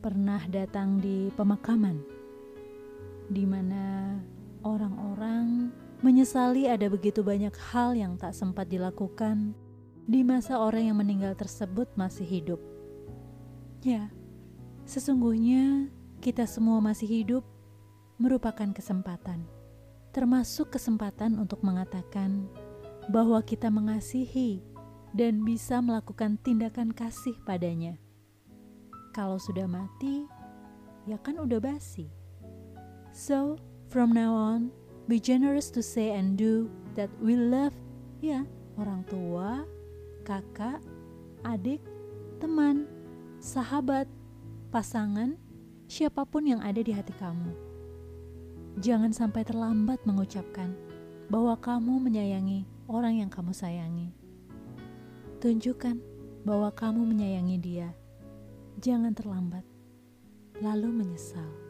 pernah datang di pemakaman di mana orang-orang menyesali ada begitu banyak hal yang tak sempat dilakukan di masa orang yang meninggal tersebut masih hidup. Ya, sesungguhnya kita semua masih hidup merupakan kesempatan, termasuk kesempatan untuk mengatakan bahwa kita mengasihi dan bisa melakukan tindakan kasih padanya. Kalau sudah mati, ya kan udah basi. So, from now on, be generous to say and do that we love, ya, orang tua, kakak, adik, teman, sahabat, pasangan, siapa pun yang ada di hati kamu. Jangan sampai terlambat mengucapkan bahwa kamu menyayangi orang yang kamu sayangi. Tunjukkan bahwa kamu menyayangi dia Jangan terlambat, lalu menyesal.